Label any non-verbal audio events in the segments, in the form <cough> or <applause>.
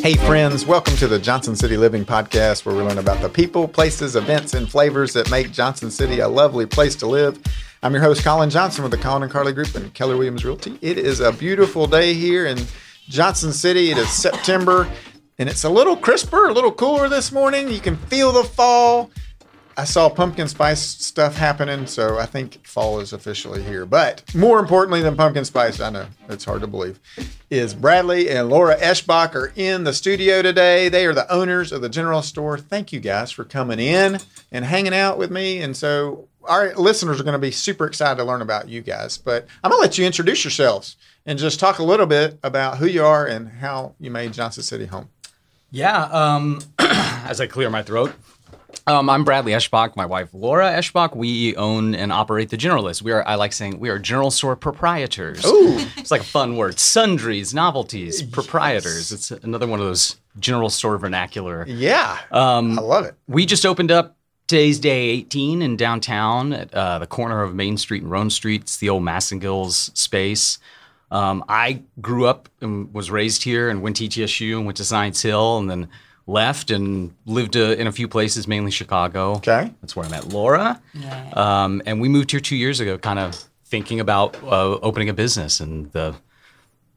Hey, friends, welcome to the Johnson City Living Podcast, where we learn about the people, places, events, and flavors that make Johnson City a lovely place to live. I'm your host, Colin Johnson with the Colin and Carly Group and Keller Williams Realty. It is a beautiful day here in Johnson City. It is September, and it's a little crisper, a little cooler this morning. You can feel the fall. I saw pumpkin spice stuff happening, so I think fall is officially here. But more importantly than pumpkin spice, I know it's hard to believe, is Bradley and Laura Eschbach are in the studio today. They are the owners of the general store. Thank you guys for coming in and hanging out with me. And so our listeners are going to be super excited to learn about you guys. But I'm going to let you introduce yourselves and just talk a little bit about who you are and how you made Johnson City home. Yeah, um, <clears throat> as I clear my throat, um, I'm Bradley Eschbach. My wife Laura Eschbach. We own and operate the Generalist. We are, I like saying, we are general store proprietors. Ooh. It's like a fun word. Sundries, novelties, proprietors. It's another one of those general store vernacular. Yeah, Um, I love it. we just opened up today's day 18 in downtown at uh, the corner of Main Street and Roan Street. It's the old Massengills space. Um, I grew up and was raised here and went to ETSU and went to Science Hill and then left and lived uh, in a few places, mainly Chicago. Okay. That's where I met Laura. Um, and we moved here two years ago, kind of thinking about uh, opening a business. And the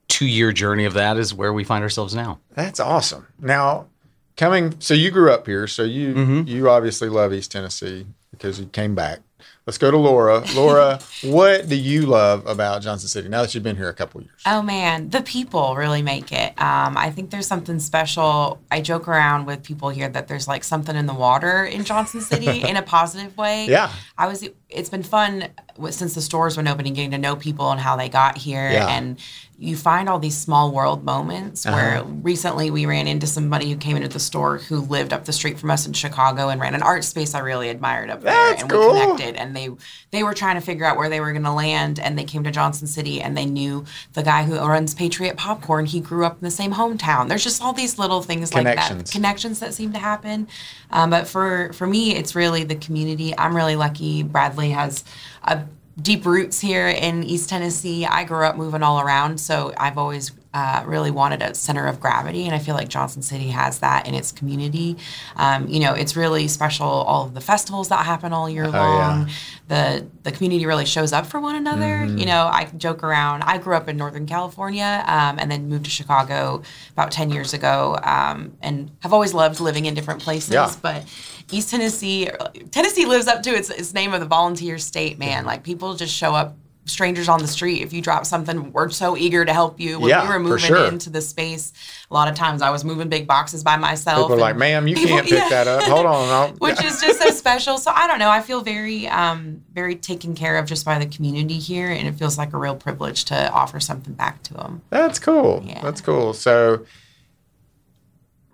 two year journey of that is where we find ourselves now. That's awesome. Now, coming, so you grew up here, so you Mm-hmm. you obviously love East Tennessee because you came back. Let's go to Laura. Laura, what do you love about Johnson City now that you've been here a couple years? Oh man, the people really make it. Um, I think there's something special. I joke around with people here that there's like something in the water in Johnson City <laughs> in a positive way. Yeah. I was. It's been fun since the stores been opening, getting to know people and how they got here, Yeah. and you find all these small world moments. Where Uh-huh. recently we ran into somebody who came into the store who lived up the street from us in Chicago and ran an art space I really admired up there, That's and cool. we connected. And they they were trying to figure out where they were going to land, and they came to Johnson City, and they knew the guy who runs Patriot Popcorn. He grew up in the same hometown. There's just all these little things like Connections. that, connections that seem to happen. Um, but for for me, it's really the community. I'm really lucky. Bradley has a deep roots here in East Tennessee. I grew up moving all around, so I've always uh, really wanted a center of gravity, and I feel like Johnson City has that in its community. Um, you know, it's really special. All of the festivals that happen all year Oh, yeah. long. The the community really shows up for one another. Mm-hmm. You know, I joke around. I grew up in Northern California, um, and then moved to Chicago about ten years ago, um, and have always loved living in different places. Yeah. But East Tennessee, Tennessee lives up to its, its name of the volunteer state. Man, like people just show up. Strangers on the street. If you drop something, we're so eager to help you. When Yeah, we were moving sure. into the space, a lot of times I was moving big boxes by myself. People like, ma'am, you people- can't pick <laughs> yeah. that up. Hold on. <laughs> Which is just so special. So I don't know. I feel very, um, very taken care of just by the community here, and it feels like a real privilege to offer something back to them. That's cool. Yeah. That's cool. So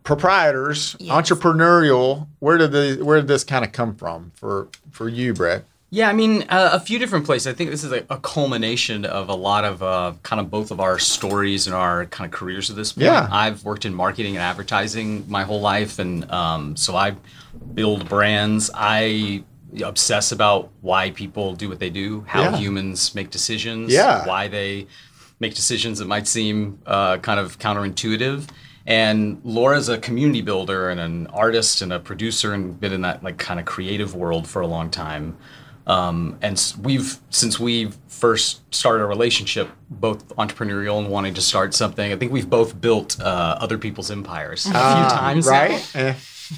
proprietors, Yes. entrepreneurial, where did the where did this kind of come from for for you, Brett? Yeah, I mean, uh, a few different places. I think this is a, a culmination of a lot of uh, kind of both of our stories and our kind of careers at this point. Yeah. I've worked in marketing and advertising my whole life, and um, so I build brands. I obsess about why people do what they do, how Yeah. humans make decisions, Yeah. why they make decisions that might seem uh, kind of counterintuitive. And Laura's a community builder and an artist and a producer and been in that like kind of creative world for a long time. Um, and we've since we first started a relationship, both entrepreneurial and wanting to start something. I think we've both built uh, other people's empires a few times, right? Eh,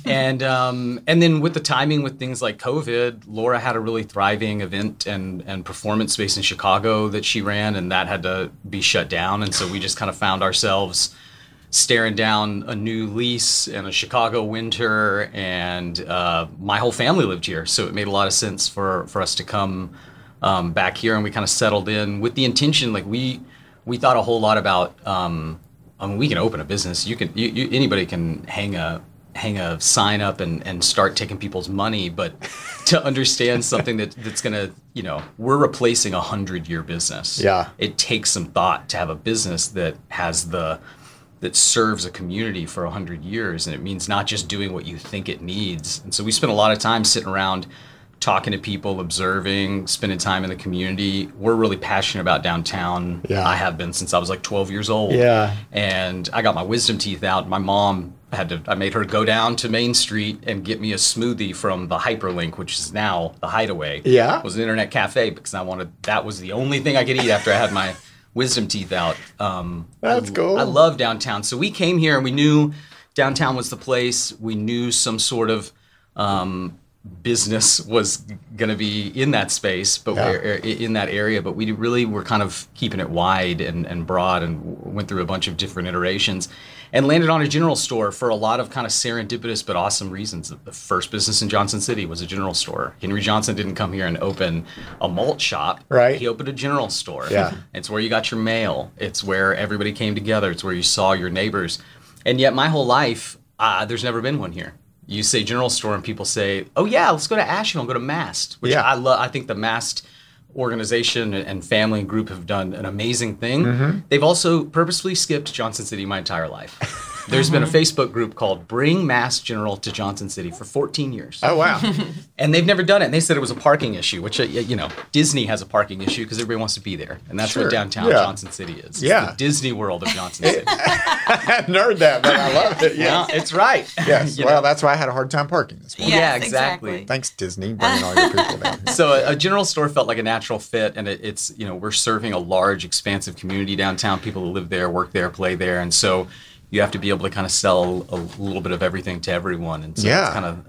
and um, and then with the timing with things like COVID, Laura had a really thriving event and and performance space in Chicago that she ran, and that had to be shut down. And so we just kind of found ourselves staring down a new lease in a Chicago winter, and uh, my whole family lived here, so it made a lot of sense for for us to come um, back here, and we kind of settled in with the intention, like we we thought a whole lot about. Um, I mean, we can open a business. You can, you, you, anybody can hang a hang a sign up and, and start taking people's money, but <laughs> to understand something that, that's gonna, you know, we're replacing a hundred year business. Yeah. It takes some thought to have a business that has the that serves a community for a hundred years, and it means not just doing what you think it needs. And so we spend a lot of time sitting around talking to people, observing, spending time in the community. We're really passionate about downtown. Yeah. I have been since I was like 12 years old. Yeah. And I got my wisdom teeth out. My mom had to, I made her go down to Main Street and get me a smoothie from the Hyperlink, which is now the Hideaway. Yeah. It was an internet cafe because I wanted, that was the only thing I could eat after I had my wisdom teeth out. Um, That's I, cool. I love downtown. So we came here and we knew downtown was the place. We knew some sort of um, business was going to be in that space, but Yeah. we're in that area. But we really were kind of keeping it wide and, and broad, and went through a bunch of different iterations, and landed on a general store for a lot of kind of serendipitous but awesome reasons. The first business in Johnson City was a general store. Henry Johnson didn't come here and open a malt shop. Right. He opened a general store. Yeah. It's where you got your mail. It's where everybody came together. It's where you saw your neighbors. And yet, my whole life, uh, there's never been one here. You say general store, and people say, "Oh yeah, let's go to Asheville and go to Mast," which Yeah. I love. I think the Mast organization and- family and group have done an amazing thing. Mm-hmm. They've also purposefully skipped Johnson City my entire life. <laughs> There's been a Facebook group called "Bring Mast General to Johnson City" for 14 years Oh wow. <laughs> and they've never done it. And they said it was a parking issue, which uh, you know Disney has a parking issue because everybody wants to be there, and that's Sure. what downtown Yeah. Johnson City is. It's Yeah. the Disney World of Johnson City. <laughs> I hadn't heard that, but I love it. yeah, Yes. it's right. <laughs> Yes. Well, know? that's why I had a hard time parking this morning. Yeah, Yes, exactly. Thanks, Disney, bringing all your people down so a, a general store felt like a natural fit, and it, it's you know we're serving a large, expansive community downtown. People who live there, work there, play there, and so you have to be able to kind of sell a little bit of everything to everyone. And so Yeah. it's kind of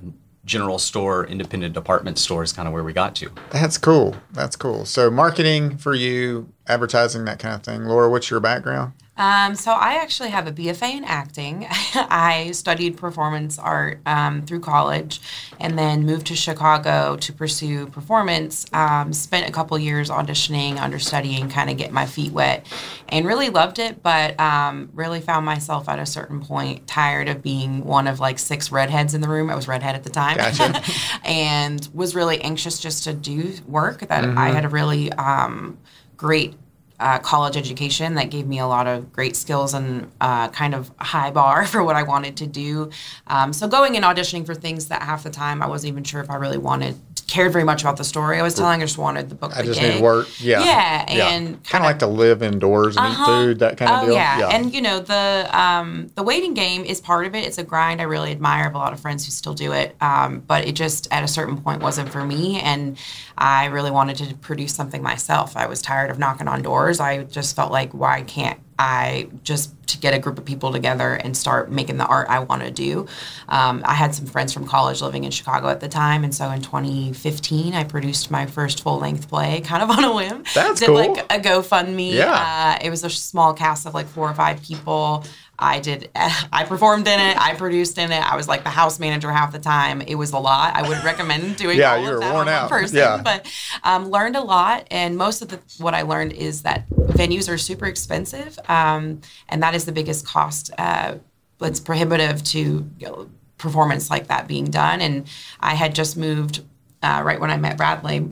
general store, independent department store is kind of where we got to. That's cool. That's cool. So, marketing for you, advertising, that kind of thing. Laura, what's your background? Um, so I actually have a BFA in acting. <laughs> I studied performance art um, through college, and then moved to Chicago to pursue performance. Um, spent a couple years auditioning, understudying, kind of get my feet wet, and really loved it. But um, really found myself at a certain point tired of being one of like six redheads in the room. I was redhead at the time, Gotcha. <laughs> and was really anxious just to do work that I had a really um, great uh, college education that gave me a lot of great skills and uh, kind of high bar <laughs> for what I wanted to do. Um, so going and auditioning for things that half the time I wasn't even sure if I really wanted cared very much about the story I was telling. I just wanted the book. I just need work. Yeah. Yeah, and kind of like to live indoors and uh-huh. eat food, that kind of oh, deal. Yeah. and you know the um, the waiting game is part of it. It's a grind. I really admire. I have a lot of friends who still do it, um, but it just at a certain point wasn't for me, and I really wanted to produce something myself. I was tired of knocking on doors. I just felt like, why can't I just to get a group of people together and start making the art I want to do? Um, I had some friends from college living in Chicago at the time, and so in 2015, I produced my first full length play, <laughs> kind of on a whim. That's Did cool. like a GoFundMe. Yeah. Uh, it was a small cast of like four or five people. I did. <laughs> I performed in it. I produced in it. I was like the house manager half the time. It was a lot. I would recommend <laughs> doing. Yeah, all you of were that worn out. Person, Yeah. but um, learned a lot. And most of the what I learned is that venues are super expensive, um, and that is the biggest cost. Uh, it's prohibitive to you know, performance like that being done. And I had just moved uh, right when I met Bradley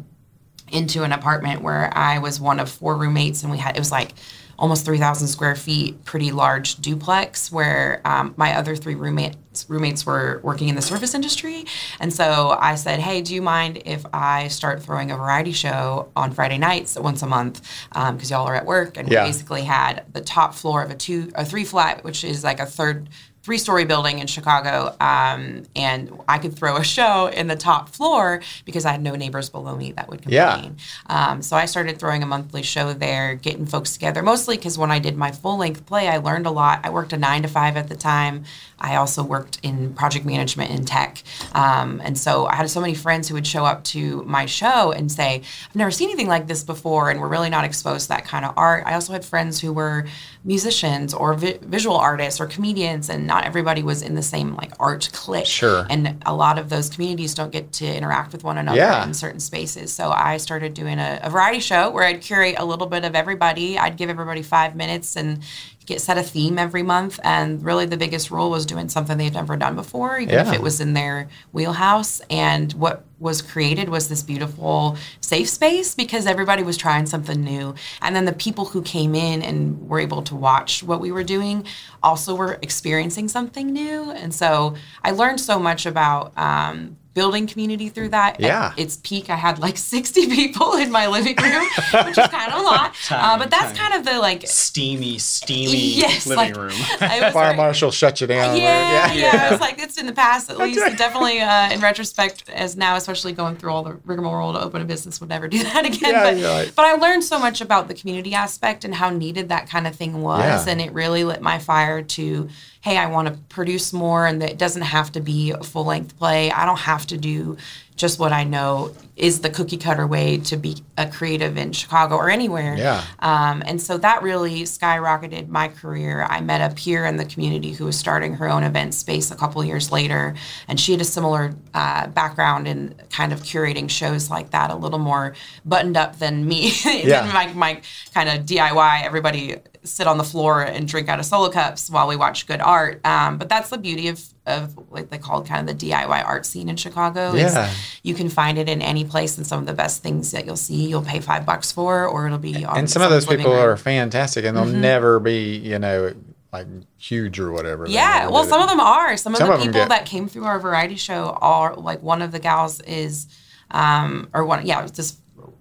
into an apartment where I was one of four roommates, and we had it was like almost three thousand square feet, pretty large duplex where um, my other three roommates roommates were working in the service industry, and so I said, "Hey, do you mind if I start throwing a variety show on Friday nights once a month because y'all are at work?" And Yeah. we basically had the top floor of a two a three flat, which is like a third three story building in Chicago, um, and I could throw a show in the top floor because I had no neighbors below me that would Yeah. complain. Um, so I started throwing a monthly show there, getting folks together, mostly because when I did my full length play, I learned a lot. I worked a nine to five at the time. I also worked in project management in tech. Um, and so I had so many friends who would show up to my show and say, I've never seen anything like this before, and we're really not exposed to that kind of art. I also had friends who were musicians or vi- visual artists or comedians, and not everybody was in the same like art clique. Sure. And a lot of those communities don't get to interact with one another Yeah. in certain spaces. So I started doing a, a variety show where I'd curate a little bit of everybody. I'd give everybody five minutes and get set a theme every month. And really, the biggest rule was doing something they'd never done before, even if it was in their wheelhouse. And what was created was this beautiful safe space because everybody was trying something new. And then the people who came in and were able to watch what we were doing also were experiencing something new. And so I learned so much about um, building community through that. Yeah. At its peak, I had like <laughs> 60 people in my living room, which is kind of a lot. <laughs> uh, but that's tiny. kind of the like steamy, steamy yes, living like, room. <laughs> Was Fire like- marshal shut you down. yeah, yeah, yeah. It's like it's in the past at least. right. Definitely, uh, in retrospect, as now, especially going through all the rigmarole to open a business, would never do that again. Yeah, but, right. but I learned so much about the community aspect and how needed that kind of thing was, Yeah. and it really lit my fire to, hey, I want to produce more, and that it doesn't have to be a full length play. I don't have to do just what I know is the cookie cutter way to be a creative in Chicago or anywhere. Yeah. Um, and so that really skyrocketed my career. I met a peer in the community who was starting her own event space a couple years later, and she had a similar uh, background in kind of curating shows like that, a little more buttoned up than me. <laughs> Yeah. than my, my kind of DIY, everybody sit on the floor and drink out of solo cups while we watch good art. Um, but that's the beauty of, of what they call kind of the DIY art scene in Chicago. Yeah. you can find it in any place, and some of the best things that you'll see, you'll pay five bucks for, or it'll be on And some of those people room. are fantastic, and they'll never be, you know, like huge or whatever. Yeah, well, some it. of them are. Some of the of people get- that came through our variety show are like one of the gals is, um, or one, yeah, this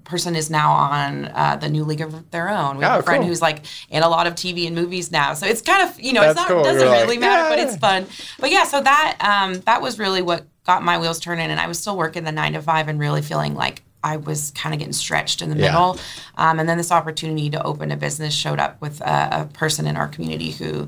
person is now on uh, the new League of Their Own. We have Oh, a friend cool. who's like in a lot of TV and movies now, so it's kind of you know That's it's not cool. it doesn't You're like, really matter, but it's fun. But yeah, so that um, that was really what got my wheels turning, and I was still working the nine to five and really feeling like. I was kind of getting stretched in the Yeah. middle. Um, and then this opportunity to open a business showed up with a, a person in our community who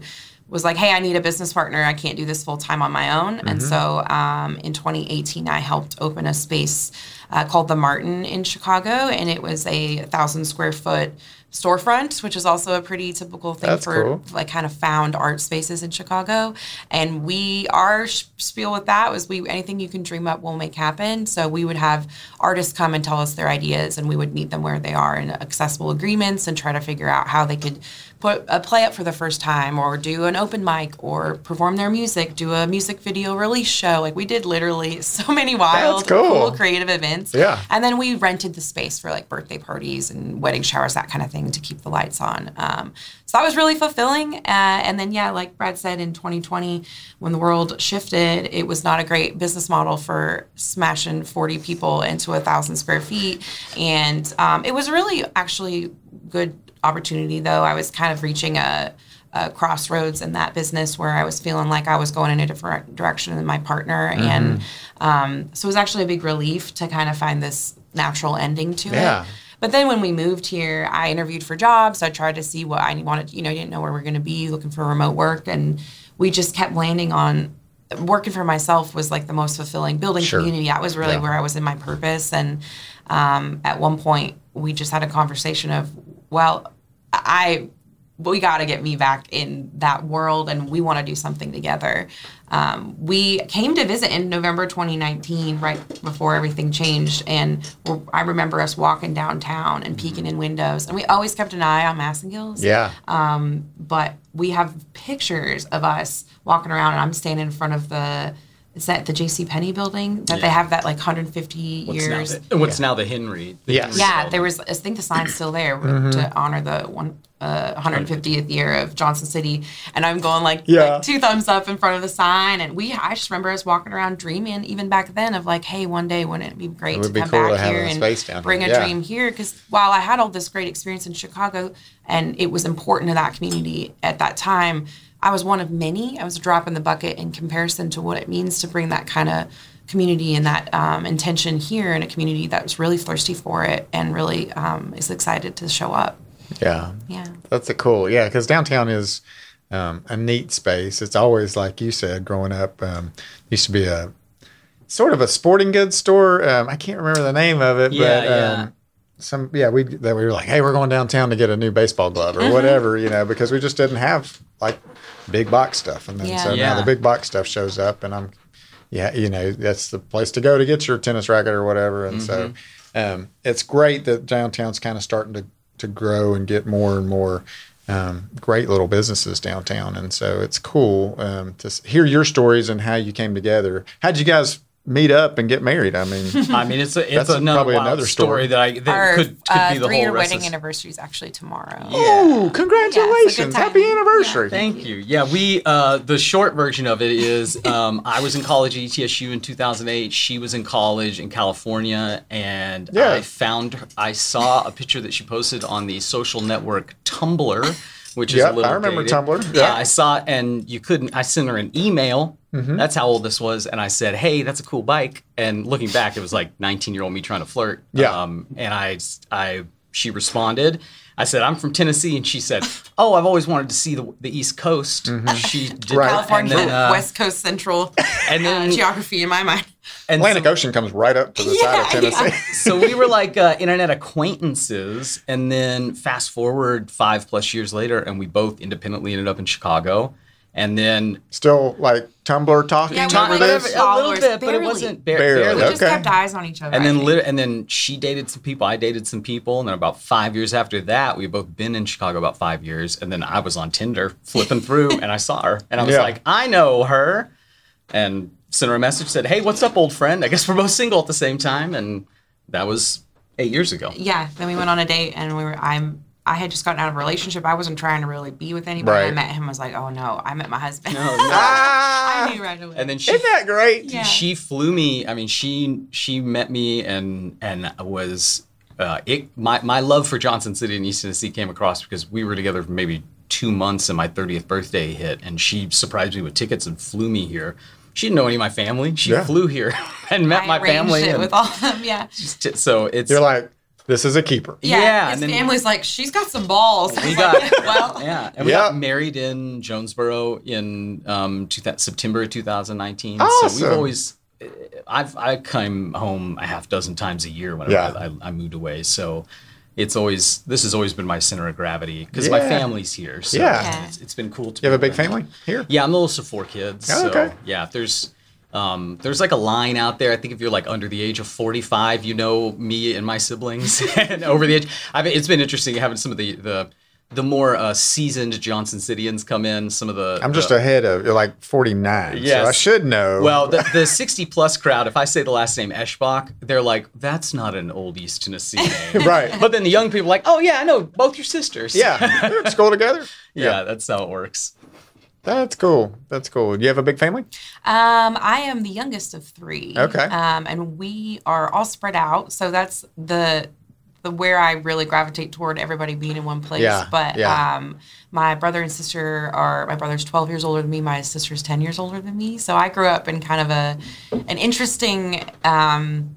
was like, hey, I need a business partner. I can't do this full time on my own. And so um, in 2018, I helped open a space uh, called The Martin in Chicago. And it was a thousand square foot storefront, which is also a pretty typical thing That's for cool. like kind of found art spaces in Chicago. And we, our spiel with that was we, anything you can dream up will make happen. So we would have artists come and tell us their ideas and we would meet them where they are in accessible agreements and try to figure out how they could put a play up for the first time or do an open mic or perform their music, do a music video release show. Like we did literally <laughs> so many wild, cool. cool creative events. Yeah. And then we rented the space for like birthday parties and wedding showers, that kind of thing, to keep the lights on. Um, so that was really fulfilling. Uh, and then, yeah, like Brad said, in 2020, when the world shifted, it was not a great business model for smashing 40 people into a thousand square feet. And um, it was really actually good opportunity, though. I was kind of reaching a a crossroads in that business where I was feeling like I was going in a different direction than my partner, and um, so it was actually a big relief to kind of find this natural ending to Yeah. it. But then when we moved here, I interviewed for jobs. I tried to see what I wanted. You know, I didn't know where we are going to be, looking for remote work, and we just kept landing on working for myself was like the most fulfilling. Building Sure. community, that was really Yeah. where I was in my purpose. And um, at one point, we just had a conversation of, well, I we got to get me back in that world and we want to do something together. Um, we came to visit in November 2019, right before everything changed. And I remember us walking downtown and peeking in windows. And we always kept an eye on Massengills. Yeah. Um, but we have pictures of us walking around and I'm standing in front of the, is that the J.C. Penney building that they have that like 150 What's, years? now the, what's now the Henry? the Yes. Henry Yeah, building. there was. I think the sign's still there <clears throat> Mm-hmm. to honor the one uh, 150th year of Johnson City, and I'm going like, Yeah. like two thumbs up in front of the sign, and we. I just remember us walking around dreaming, even back then, of like, hey, one day wouldn't it be great It to be come cool back to here and bring here. a Yeah. dream here? Because while I had all this great experience in Chicago, and it was important to that community at that time. I was one of many. I was a drop in the bucket in comparison to what it means to bring that kind of community and that um, intention here in a community that was really thirsty for it and really um, is excited to show up. Yeah. Yeah. That's a cool, yeah, because downtown is um, a neat space. It's always like you said, growing up, um, used to be a sort of a sporting goods store. Um, I can't remember the name of it, Yeah, but yeah. um, some yeah, we that we were like, hey, we're going downtown to get a new baseball glove Mm-hmm. or whatever, you know, because we just didn't have like big box stuff, and then Yeah. so now Yeah. the big box stuff shows up, and I'm yeah, you know, that's the place to go to get your tennis racket or whatever, and so um, it's great that downtown's kind of starting to to grow and get more and more um, great little businesses downtown, and so it's cool um, to hear your stories and how you came together. How'd you guys meet up and get married. I mean, <laughs> I mean, it's a, it's That's another probably another story. story. that I that Our could could uh, be the three-year whole wedding of- anniversary is actually tomorrow. oh, congratulations! time. Happy anniversary! Thank you. Yeah, we uh, the short version of it is um, I was in college at ETSU in 2008. She was in college in California, and Yeah. I found her, I saw a picture that she posted on the social network Tumblr, which is Yep, a little I remember dated. Tumblr. Yeah, Yeah. I saw it, and you couldn't. I sent her an email. Mm-hmm. That's how old this was, and I said, "Hey, that's a cool bike." And looking back, it was like 19 year old me trying to flirt. Yeah. Um, and I, I, she responded. I said, "I'm from Tennessee," and she said, "Oh, I've always wanted to see the, the East Coast." She did Mm-hmm. Right. California, and then, uh, West Coast Central and then- uh, geography in my mind. And Atlantic so, Ocean comes right up to the <laughs> side of Yeah, yeah. Tennessee. so we were <laughs> like uh, internet acquaintances, and then fast forward five plus years later, and we both independently ended up in Chicago, and then Still like Tumblr talking Yeah, we over were this. a little Followers, bit, but it wasn't bar- Barely, barely. We just Okay. kept eyes on each other. And then, think. lit- and then she dated some people. I dated some people, and then about five years after that, we both been in Chicago about five years. And then I was on Tinder flipping through, and I saw her, and I was Yeah. like, I know her, and sent her a message, said, Hey, what's up, old friend? I guess we're both single at the same time, and that was eight years ago. yeah, then we went on a date, and we were. I'm. I had just gotten out of a relationship. I wasn't trying to really be with anybody. I met him. I Was like, oh no, I met my husband. No, <laughs> no. I knew right away. And then she isn't that great? Yeah. she flew me. I mean, she she met me and and was uh, it. My my love for Johnson City and East Tennessee came across because we were together for maybe two months, and my thirtieth birthday hit, and she surprised me with tickets and flew me here. She didn't know any of my family. She Yeah. flew here <laughs> and met I my family. it and with all of them. Yeah. <laughs> just- so it's You're like, this is a keeper. Yeah, Yeah, his and then- family's like, she's got some balls. I We <laughs> got- like, well, yeah, and we Yeah. got married in Jonesboro in um, two, September 2019. So Awesome. we've always, I've I come home a half dozen times a year whenever Yeah. I, I moved away. So it's always this has always been my center of gravity because my family's here. So Yeah. Yeah. it's, it's been cool to. You have a big around. family here? Yeah, I'm the oldest of four kids. Oh, so, okay. Yeah, if there's um, there's like a line out there. I think if you're like under the age of 45, you know me and my siblings. <laughs> and over the age, I mean, it's been interesting having some of the the the more uh, seasoned Johnson Cityans come in. Some of the I'm just the, ahead of you're like 49. So I should know. well, the, <laughs> the 60 plus crowd, if I say the last name Eschbach, they're like, that's not an old East Tennessee <laughs> name. right. But then the young people are like, oh, yeah, I know both your sisters. yeah. We went to school together. yeah, that's how it works. That's cool. That's cool. Do you have a big family? Um, I am the youngest of three. Okay. Um, and we are all spread out, so that's the the where I really gravitate toward everybody being in one place. Yeah, But yeah. um, my brother and sister are my brother's twelve years older than me. My sister's ten years older than me. So I grew up in kind of a an interesting. Um,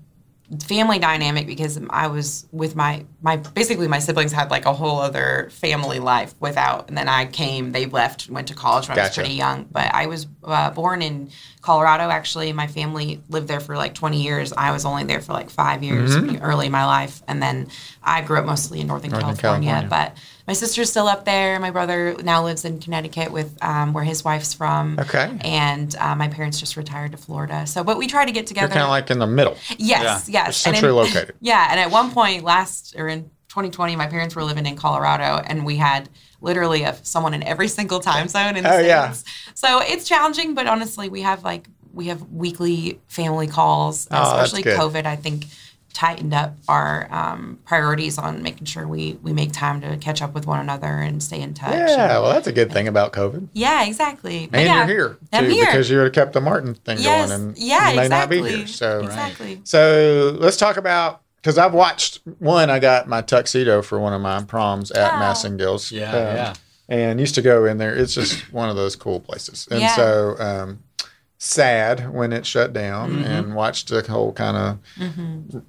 family dynamic because I was with my my basically my siblings had like a whole other family life without and then I came they left went to college when I was pretty young. But I was uh, born in Colorado actually. My family lived there for like 20 years. I was only there for like five years Mm-hmm. early in my life. And then I grew up mostly in Northern, Northern California, California. but my sister's still up there my brother now lives in Connecticut with um, where his wife's from Okay. and uh, my parents just retired to Florida so but we try to get You're together kind of like in the middle. Yes, Yeah. yes. And Centrally in- located. <laughs> Yeah, and at one point last or in 2020, my parents were living in Colorado, and we had literally a, someone in every single time zone in the Oh, yeah. So it's challenging, but honestly, we have like we have weekly family calls, Oh, that's especially good. COVID. I think tightened up our um, priorities on making sure we we make time to catch up with one another and stay in touch. Yeah, And- well, that's a good thing about COVID. yeah, exactly. But And yeah, you're here I'm too here. because you would have kept the Martin thing yes, going, and yeah, you may exactly. not be here. So, exactly. so let's talk about because I've watched one. I got my tuxedo for one of my proms at Oh. Massengills. Yeah, um, yeah. and used to go in there. It's just one of those cool places. And Yeah. so um, sad when it shut down Mm-hmm. and watched the whole kind of,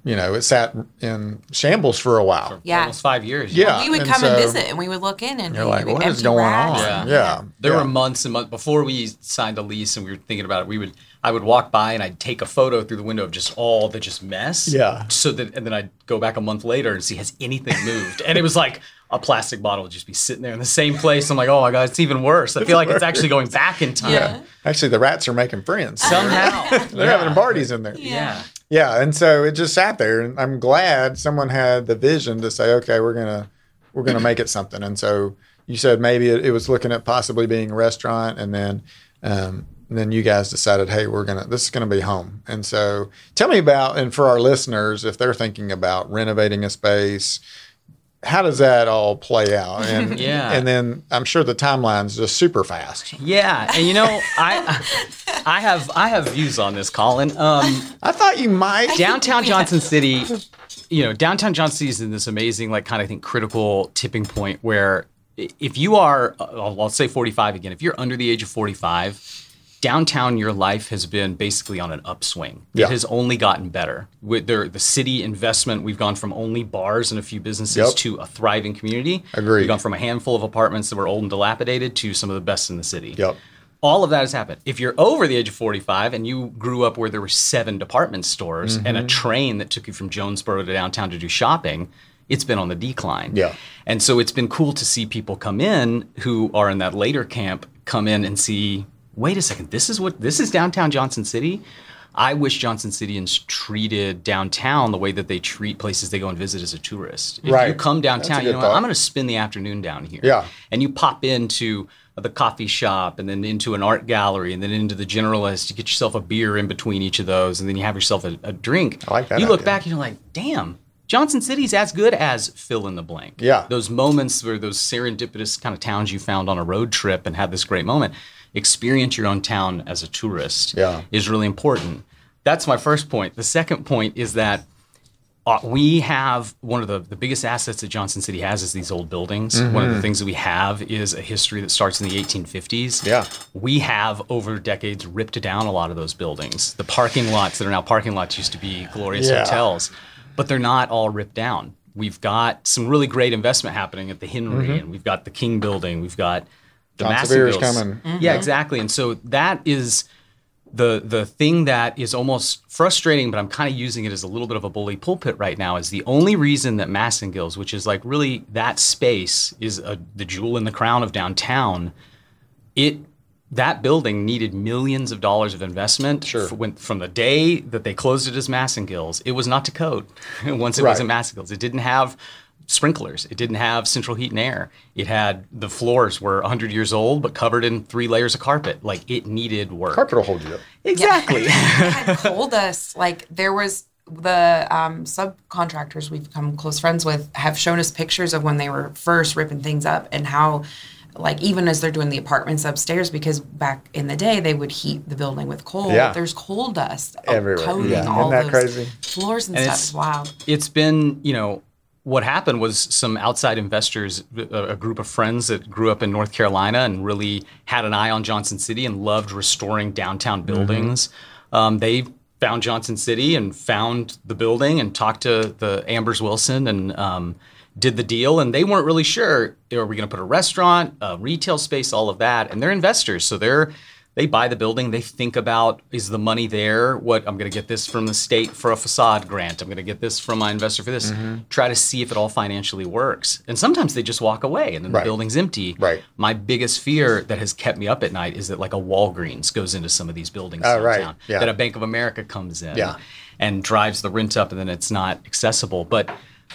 you know, it sat in shambles for a while. Yeah. Almost five years. Yeah. we would and come and visit, and we would look in, and You're like, what is going racks. on? Yeah. Yeah. There yeah. were months and months before we signed a lease and we were thinking about it. We would I would walk by and I'd take a photo through the window of just all the just mess. Yeah. So that and then I'd go back a month later and see has anything moved. and it was like a plastic bottle would just be sitting there in the same place. I'm like, oh my god, it's even worse. I feel like it's actually going back in time. Yeah. Actually, the rats are making friends. Somehow. They're having parties in there. Yeah. Yeah, and so it just sat there, and I'm glad someone had the vision to say, okay, we're gonna we're gonna make it something. And so you said maybe it, it was looking at possibly being a restaurant, and then Um, and then you guys decided, hey, we're gonna this is gonna be home. And so, tell me about and for our listeners, if they're thinking about renovating a space, how does that all play out? <laughs> And Yeah. and then I'm sure the timeline's just super fast. Yeah, and you know, I I have I have views on this, Colin. Um, I thought you might. downtown Johnson City, you know, downtown Johnson City is in this amazing, like, kind of I think critical tipping point where if you are, uh, I'll I'll say 45 again, if you're under the age of 45, downtown your life has been basically on an upswing. Yeah. It has only gotten better. With their, the city investment, we've gone from only bars and a few businesses Yep. to a thriving community. Agreed. We've gone from a handful of apartments that were old and dilapidated to some of the best in the city. Yep. All of that has happened. If you're over the age of 45 and you grew up where there were seven department stores and Mm-hmm. a train that took you from Jonesboro to downtown to do shopping, it's been on the decline. Yeah. And so it's been cool to see people come in who are in that later camp come in and see, wait a second, this is what this is downtown Johnson City. I wish Johnson Cityans treated downtown the way that they treat places they go and visit as a tourist. If you come downtown, you know what. I'm going to spend the afternoon down here. Yeah. And you pop into the coffee shop and then into an art gallery and then into the generalist. You get yourself a beer in between each of those and then you have yourself a, a drink. I like that You look idea. back and you're like, damn, Johnson City's as good as fill in the blank. Yeah. Those moments where those serendipitous kind of towns you found on a road trip and had this great moment, experience your own town as a tourist Yeah. is really important. That's my first point. The second point is that uh, we have one of the, the biggest assets that Johnson City has is these old buildings. One Mm-hmm. of the things that we have is a history that starts in the 1850s. Yeah. We have over decades ripped down a lot of those buildings. The parking lots that are now parking lots used to be glorious Yeah. hotels, but they're not all ripped down. We've got some really great investment happening at the Henry, and we've got the King Building. We've got the John Massey Severe's Bills. coming. Mm-hmm. Yeah, exactly. And so that is the the thing that is almost frustrating, but I'm kind of using it as a little bit of a bully pulpit right now. Is the only reason that Massengills, which is like really that space, is a, the jewel in the crown of downtown. It that building needed millions of dollars of investment. Sure. f- when, from the day that they closed it as Massengills, it was not to code. <laughs> Once it Right. was at Massengills, it didn't have sprinklers. It didn't have central heat and air. It had the floors were 100 years old, but covered in three layers of carpet. Like it needed work. Carpet will hold you up. Exactly. <laughs> had <laughs> told us like there was the um, subcontractors we've become close friends with have shown us pictures of when they were first ripping things up and how like even as they're doing the apartments upstairs because back in the day they would heat the building with coal Yeah. there's coal dust Everywhere. coating Yeah. all Isn't that those crazy? floors and, And stuff it's- it's wild it's been, you know, what happened was some outside investors, a, a group of friends that grew up in North Carolina and really had an eye on Johnson City and loved restoring downtown buildings. Um, they found Johnson City and found the building and talked to the Ambers Wilson and um, did the deal. And they weren't really sure are we going to put a restaurant, a retail space, all of that. And they're investors, so they're they buy the building they think about is the money there what i'm going to get this from the state for a facade grant i'm going to get this from my investor for this Mm-hmm. try to see if it all financially works and sometimes they just walk away and then Right. the building's empty Right. my biggest fear that has kept me up at night is that like a walgreens goes into some of these buildings Oh, right. downtown Yeah. that a bank of america comes in Yeah. and drives the rent up and then it's not accessible but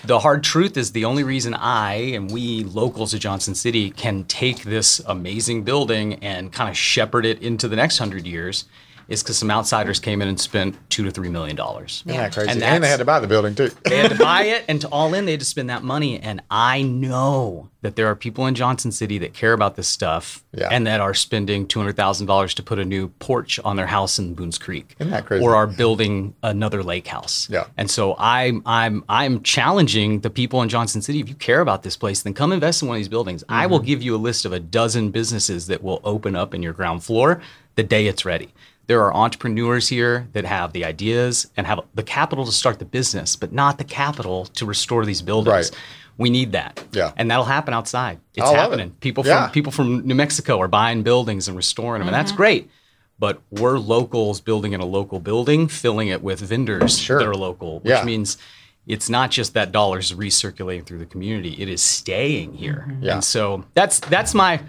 the hard truth is the only reason I and we locals of Johnson City can take this amazing building and kind of shepherd it into the next hundred years is because some outsiders came in and spent two to three million dollars. Isn't that crazy? And And, they had to buy the building too. They had to <laughs> buy it, and to all in, they had to spend that money. And I know that there are people in Johnson City that care about this stuff, Yeah. and that are spending two hundred thousand dollars to put a new porch on their house in Boones Creek, Isn't that crazy? or are building another lake house. Yeah. And so I'm I'm I'm challenging the people in Johnson City. If you care about this place, then come invest in one of these buildings. I Mm-hmm. will give you a list of a dozen businesses that will open up in your ground floor the day it's ready. There are entrepreneurs here that have the ideas and have the capital to start the business, but not the capital to restore these buildings. Right. We need that. Yeah. And that'll happen outside. It's I love it. happening. People Yeah. from people from New Mexico are buying buildings and restoring them, and that's mm-hmm. great. But we're locals building in a local building, filling it with vendors Sure. that are local, which Yeah. means it's not just that dollars recirculating through the community; it is staying here. Mm-hmm. Yeah. And so that's that's my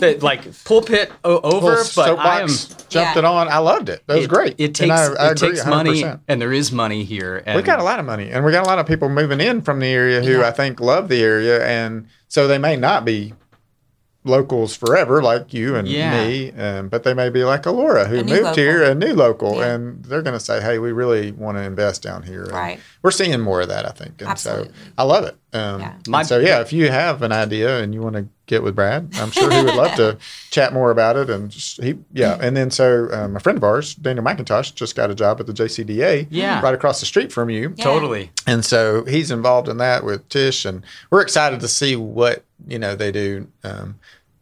that, like pulpit o- over, Little but I am. soapbox jumped Yeah. it on. I loved it. That was it, great. It And takes I- I it agree takes money, 100%. and there is money here. And We got a lot of money, and we got a lot of people moving in from the area who Yeah. I think love the area, and so they may not be locals forever, like you and Yeah. me, um, but they may be like a Laura who A new moved here, a new local, Yeah. and they're going to say, "Hey, we really want to invest down here." And Right. We're seeing more of that, I think, and Absolutely. so I love it. Um, Yeah. My- so yeah, if you have an idea and you want to get with Brad, I'm sure he would love to <laughs> chat more about it. And just, he, yeah, and then so um, a friend of ours, Daniel McIntosh, just got a job at the JCDA, Yeah. right across the street from you. Yeah. Totally. And so he's involved in that with Tish, and we're excited to see what you know they do um,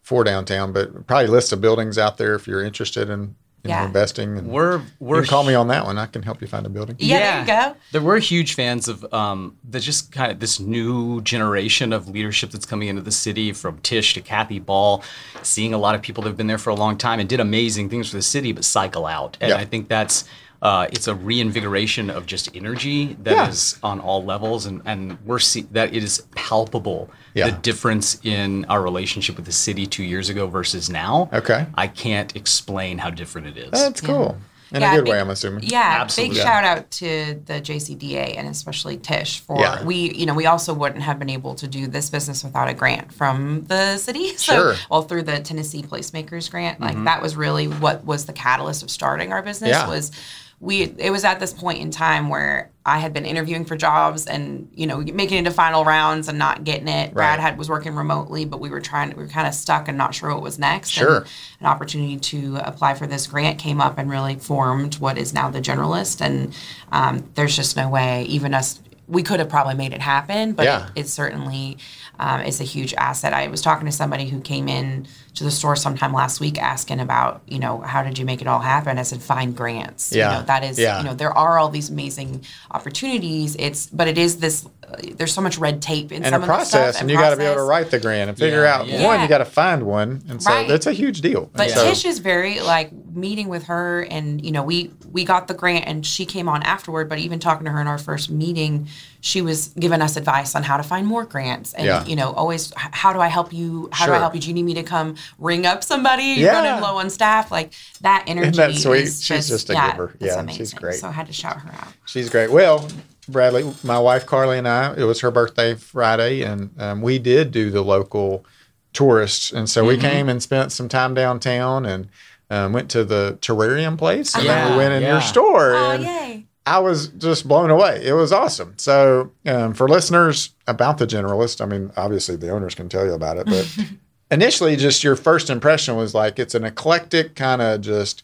for downtown. But probably list of buildings out there if you're interested in you know, Yeah. investing. And We're we're can call me on that one. I can help you find a building. Yeah, there you go. That we're huge fans of um, the just kind of this new generation of leadership that's coming into the city, from Tish to Cathy Ball, seeing a lot of people that have been there for a long time and did amazing things for the city, but cycle out. And Yeah. I think that's uh, it's a reinvigoration of just energy that is Yeah. on all levels, and and we're see that it is palpable Yeah. the difference in our relationship with the city two years ago versus now. Okay. I can't explain how different it is. That's cool. In Yeah, a good big- way, I'm assuming. Yeah, Absolutely. big shout out to the JCDA and especially Tish for Yeah. we you know we also wouldn't have been able to do this business without a grant from the city. <laughs> So Sure. Mm-hmm. well through the Tennessee Placemakers grant, like that was really what was the catalyst of starting our business Yeah. was we it was at this point in time where I had been interviewing for jobs and you know making it to final rounds and not getting it. Brad had was working remotely, but we were trying we were kind of stuck and not sure what was next. Sure. And an opportunity to apply for this grant came up and really formed what is now the generalist. And um, there's just no way, even us, we could have probably made it happen, but Yeah. it, it certainly um, is a huge asset. I was talking to somebody who came in to the store sometime last week asking about, you know, how did you make it all happen? I said, find grants. Yeah. You know, that is, Yeah. you know, there are all these amazing opportunities. It's, but it is this, uh, there's so much red tape in And some a of the process, stuff and you got to be able to write the grant and figure Yeah, out yeah. one. Yeah. You got to find one, and so Right. that's a huge deal. But And so, Tish is very like meeting with her, and you know, we we got the grant, and she came on afterward. But even talking to her in our first meeting, she was giving us advice on how to find more grants, and Yeah. you know, always how do I help you? How do I help you? Do you need me to come ring up somebody? You're Yeah. running low on staff, like that energy. that sweet? Is She's just a yeah, giver. Yeah, amazing. she's great. So I had to shout her out. She's great. Well, Bradley, my wife Carly and I, it was her birthday Friday, and um, we did do the local tourists, and so Mm-hmm. we came and spent some time downtown and um, went to the terrarium place, and then we went in your store, Oh and yay! I was just blown away. It was awesome. So, um, for listeners about the generalist, I mean, obviously the owners can tell you about it, but <laughs> initially, just your first impression was like it's an eclectic kind of just.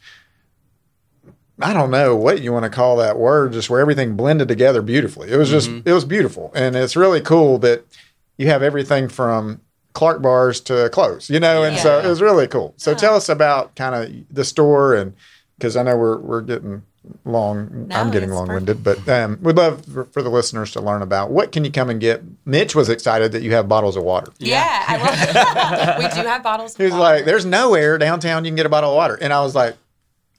I don't know what you want to call that word, just where everything blended together beautifully. It was just, it was beautiful. And it's really cool that you have everything from Clark bars to clothes, you know? And so it was really cool. So tell us about kind of the store and because I know we're, we're getting long, No, I'm getting long winded, but um, we'd love for, for the listeners to learn about what can you come and get. Mitch was excited that you have bottles of water. Yeah, I love. <laughs> we do have bottles. of He was water. like, "There's nowhere downtown you can get a bottle of water," and I was like,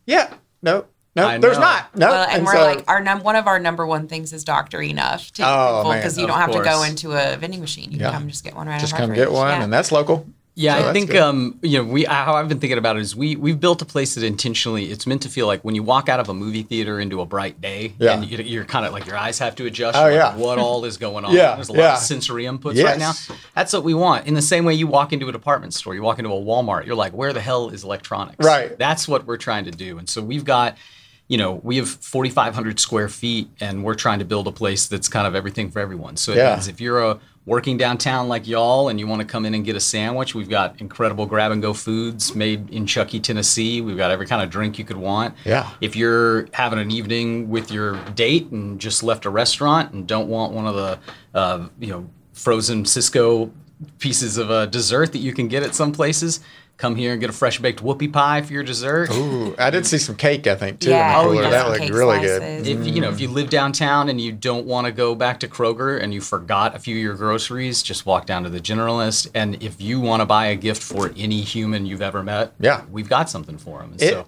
"Yeah, no, no, I there's know. not, no." Well, and, we're so- like our num- one of our number one things is Doctor Enough to Oh, people because you don't have to go into a vending machine. You Yeah. can come just get one right. just out of our come get one, Yeah. and that's local. Yeah, So I think um, you know we how I've been thinking about it is we we've built a place that intentionally it's meant to feel like when you walk out of a movie theater into a bright day, Yeah. and you, you're kind of like your eyes have to adjust. Oh, like, yeah. what all <laughs> is going on? Yeah, there's a lot yeah. of sensory inputs Yes. right now. That's what we want. In the same way you walk into a department store, you walk into a Walmart, you're like, where the hell is electronics? Right. That's what we're trying to do, and so we've got. You know, we have 4,500 square feet, and we're trying to build a place that's kind of everything for everyone. So it Yeah. means if you're a working downtown like y'all and you want to come in and get a sandwich, we've got incredible grab and go foods made in Chuckey, Tennessee. We've got every kind of drink you could want. Yeah. If you're having an evening with your date and just left a restaurant and don't want one of the, uh, you know, frozen Sysco pieces of uh, dessert that you can get at some places, come here and get a fresh baked whoopie pie for your dessert. Ooh, I did see some cake. I think too. Yeah, Oh, yeah. that some looked cake really slices. good. If you know, if you live downtown and you don't want to go back to Kroger and you forgot a few of your groceries, just walk down to the generalist. And if you want to buy a gift for any human you've ever met, Yeah. we've got something for them. And It, so,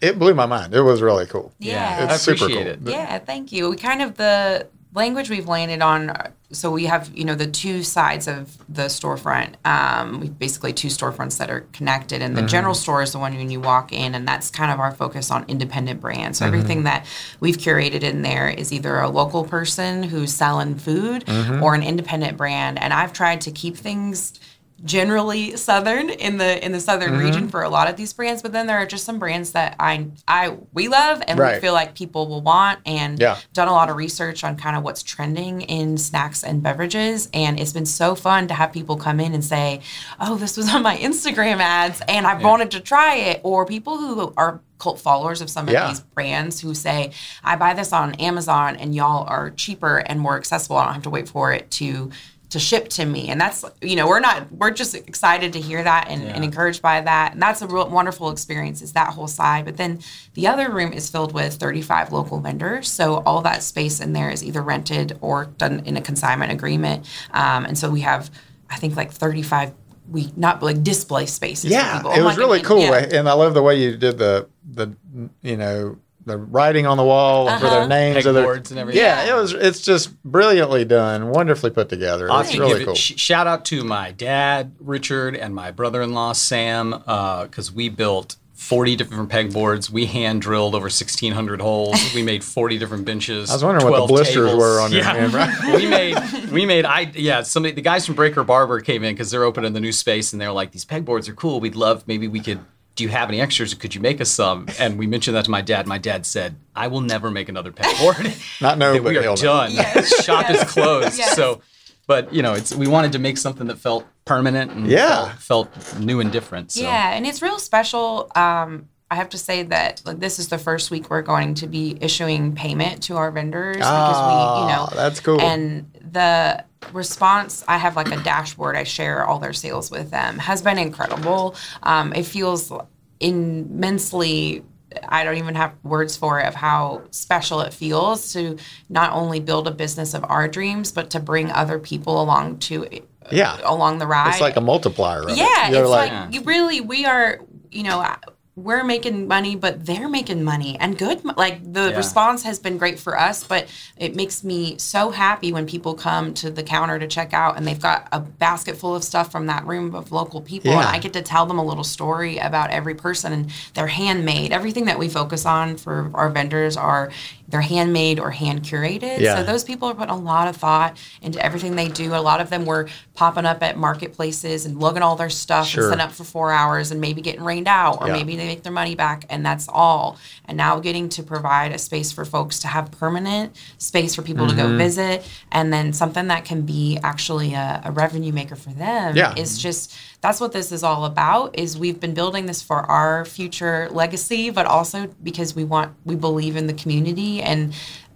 it blew my mind. It was really cool. Yeah. I It's super appreciate cool. it. Yeah, thank you. We kind of the language we've landed on. So we have you know the two sides of the storefront. Um, we basically two storefronts that are connected, and the mm-hmm. general store is the one when you walk in, and that's kind of our focus on independent brands. So mm-hmm. everything that we've curated in there is either a local person who's selling food mm-hmm. or an independent brand, and I've tried to keep things generally southern in the in the southern Mm-hmm. region for a lot of these brands but then there are just some brands that i i we love and we feel like people will want and Yeah. done a lot of research on kind of what's trending in snacks and beverages and it's been so fun to have people come in and say oh this was <laughs> on my instagram ads and i wanted to try it or people who are cult followers of some of Yeah. these brands who say i buy this on amazon and y'all are cheaper and more accessible i don't have to wait for it to to ship to me. And that's you know we're not we're just excited to hear that and, and encouraged by that. And that's a real wonderful experience is that whole side. But then the other room is filled with 35 local vendors. So all that space in there is either rented or done in a consignment agreement. Um, and so we have i think like 35 we not like display spaces Yeah, it was my really cool, yeah. and I love the way you did the the you know the writing on the wall for their Uh-huh. names of their Pegboards and everything. Yeah, it was. It's just brilliantly done, wonderfully put together. I'll It's have really give cool. it, sh- shout out to my dad, Richard, and my brother-in-law, Sam, because we built 40 different pegboards. We hand drilled over 1,600 holes. We <laughs> made 40 different benches. I was wondering what the blisters tables. were on your yeah. hand, right? <laughs> we made, we made, I yeah. Somebody, the guys from Breaker Barber came in because they're opening the new space, and they're like, "These pegboards are cool. We'd love maybe we could." Do you have any extras? Could you make us some? And we mentioned that to my dad. My dad said, "I will never make another pegboard. <laughs> Not no, <laughs> but we are done. Yes. <laughs> Shop is closed." Yes. So but you know, it's we wanted to make something that felt permanent and Yeah. felt, felt new and different. So. Yeah, and it's real special. Um, I have to say that like, this is the first week we're going to be issuing payment to our vendors because we, you know, Ah, that's cool. And the response, I have like a dashboard. I share all their sales with them. Has been incredible. Um, it feels immensely. I don't even have words for it of how special it feels to not only build a business of our dreams, but to bring other people along to Yeah. along the ride. It's like a multiplier. It. Yeah, You're it's like, Yeah. you really we are. You know, we're making money, but they're making money and good. Like the Yeah. response has been great for us, but it makes me so happy when people come to the counter to check out and they've got a basket full of stuff from that room of local people, and I get to tell them a little story about every person and they're handmade. Everything that we focus on for our vendors are they're handmade or hand curated. Yeah. So those people are putting a lot of thought into everything they do. A lot of them were popping up at marketplaces and lugging all their stuff Sure. and setting up for four hours and maybe getting rained out or Yeah. maybe they make their money back and that's all. And now getting to provide a space for folks to have permanent space for people Mm-hmm. to go visit and then something that can be actually a, a revenue maker for them Yeah. is just that's what this is all about is we've been building this for our future legacy but also because we want we believe in the community and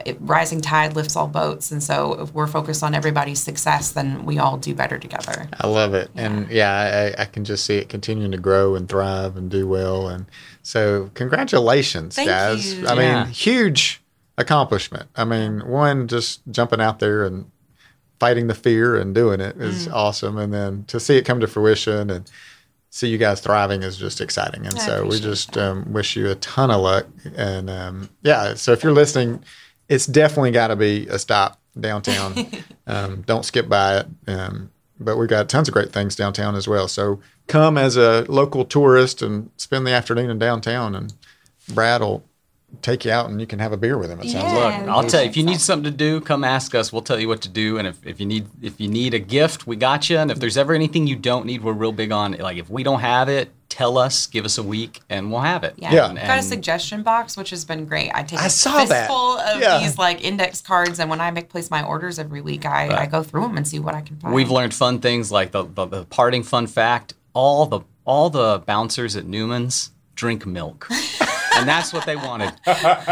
it, rising tide lifts all boats and so if we're focused on everybody's success then we all do better together I love it, and yeah, I, I can just see it continuing to grow and thrive and do well. And so, congratulations, Thank guys! you. I Yeah. mean, huge accomplishment. I mean, one just jumping out there and fighting the fear and doing it is awesome, and then to see it come to fruition and see you guys thriving is just exciting. And I so, we just um, wish you a ton of luck. And um, yeah, so if you're listening, it's definitely got to be a stop downtown. <laughs> um, don't skip by it. Um, but we've got tons of great things downtown as well. So come as a local tourist and spend the afternoon in downtown, and Brad will take you out and you can have a beer with him. It sounds Yeah. like. Look, I'll tell you if you need something to do, come ask us. We'll tell you what to do. And if, if you need if you need a gift, we got you. And if there's ever anything you don't need, we're real big on like if we don't have it, tell us, give us a week, and we'll have it. yeah, Yeah. I've got a suggestion box which has been great i take a I saw that. fistful of Yeah. these like index cards and when i make place my orders every week i, I go through them and see what i can find We've learned fun things like the, the, the parting fun fact. All the all the bouncers at Numan's drink milk, <laughs> and that's what they wanted.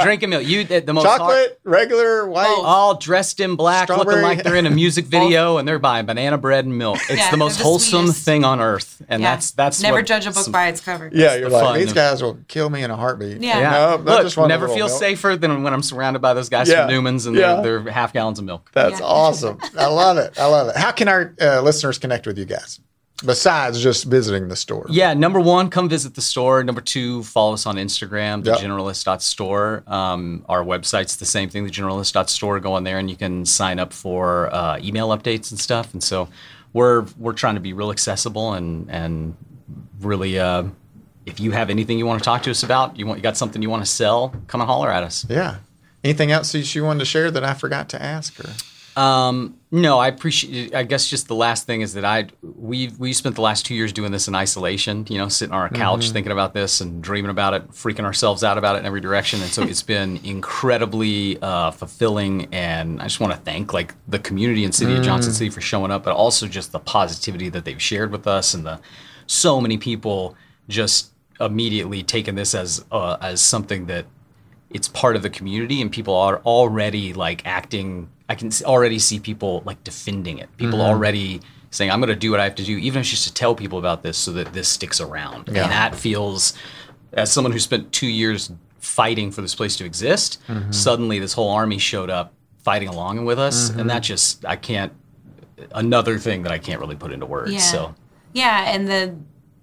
Drinking milk. You the most hard- Chocolate, regular, white. Both. all dressed in black, looking like they're in a music <laughs> video, and they're buying banana bread and milk. It's Yeah, the most the wholesome sweetest. thing on earth, and Yeah. that's that's never what judge a book some- by its cover yeah, you're the like these guys will kill me in a heartbeat. Yeah. Yeah. No, Look, just never feel milk. safer than when I'm surrounded by those guys Yeah. from Numan's and Yeah. their, their half gallons of milk. That's Yeah. awesome. I love it. I love it. How can our uh, listeners connect with you guys besides just visiting the store? Yeah, number one, come visit the store. Number two, follow us on Instagram, Yep. thegeneralist.store. Um, our website's the same thing, thegeneralist.store. Go on there and you can sign up for uh, email updates and stuff. And so we're we're trying to be real accessible and and really uh, if you have anything you want to talk to us about, you want you got something you want to sell, come and holler at us. Yeah. Anything else that you wanted to share that I forgot to ask? Or Um, no, I appreciate. I guess just the last thing is that I we we spent the last two years doing this in isolation. You know, sitting on our couch thinking about this and dreaming about it, freaking ourselves out about it in every direction. And so <laughs> it's been incredibly uh, fulfilling. And I just want to thank like the community and city of Johnson City for showing up, but also just the positivity that they've shared with us and the so many people just immediately taking this as uh, as something that it's part of the community and people are already like acting i can already see people like defending it. People mm-hmm. already saying i'm going to do what i have to do even if it's just to tell people about this so that this sticks around. Yeah. and that feels as someone who spent two years fighting for this place to exist mm-hmm. suddenly this whole army showed up fighting along with us and that mm-hmm. just i can't another thing that i can't really put into words Yeah. so. Yeah, and the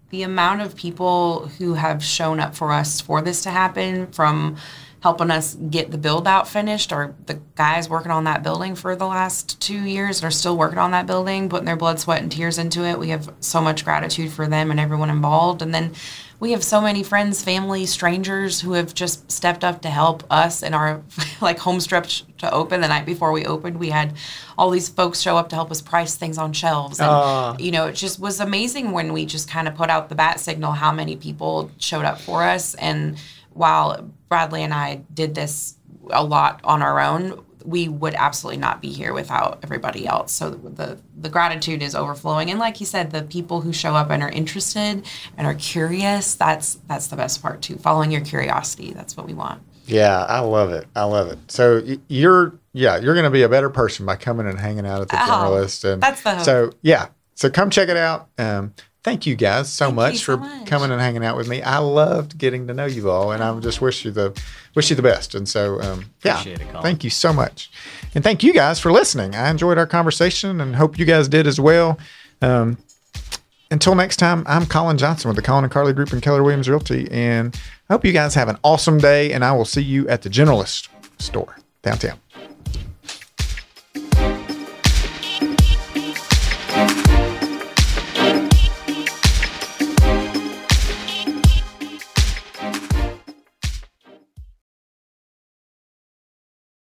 the amount of people who have shown up for us for this to happen from helping us get the build out finished or the guys working on that building for the last two years and are still working on that building putting their blood sweat and tears into it we have so much gratitude for them and everyone involved and then we have so many friends family strangers who have just stepped up to help us in our <laughs> like home stretch to open the night before we opened we had all these folks show up to help us price things on shelves and Ah. you know, it just was amazing when we just kind of put out the bat signal how many people showed up for us. And while Bradley and I did this a lot on our own, we would absolutely not be here without everybody else. So the the gratitude is overflowing. And like you said, the people who show up and are interested and are curious, that's that's the best part too. Following your curiosity, that's what we want. Yeah, I love it. I love it. So you're, yeah, you're going to be a better person by coming and hanging out at the Oh, Generalist. And that's the hope. So yeah, so come check it out. Um, thank you guys so Thank much you so for much. coming and hanging out with me. I loved getting to know you all, and I just wish you the wish you the best. And so um, yeah, it, Colin. thank you so much, and thank you guys for listening. I enjoyed our conversation, and hope you guys did as well. Um, until next time, I'm Colin Johnson with the Colin and Carly Group and Keller Williams Realty. And I hope you guys have an awesome day. And I will see you at the Generalist store downtown.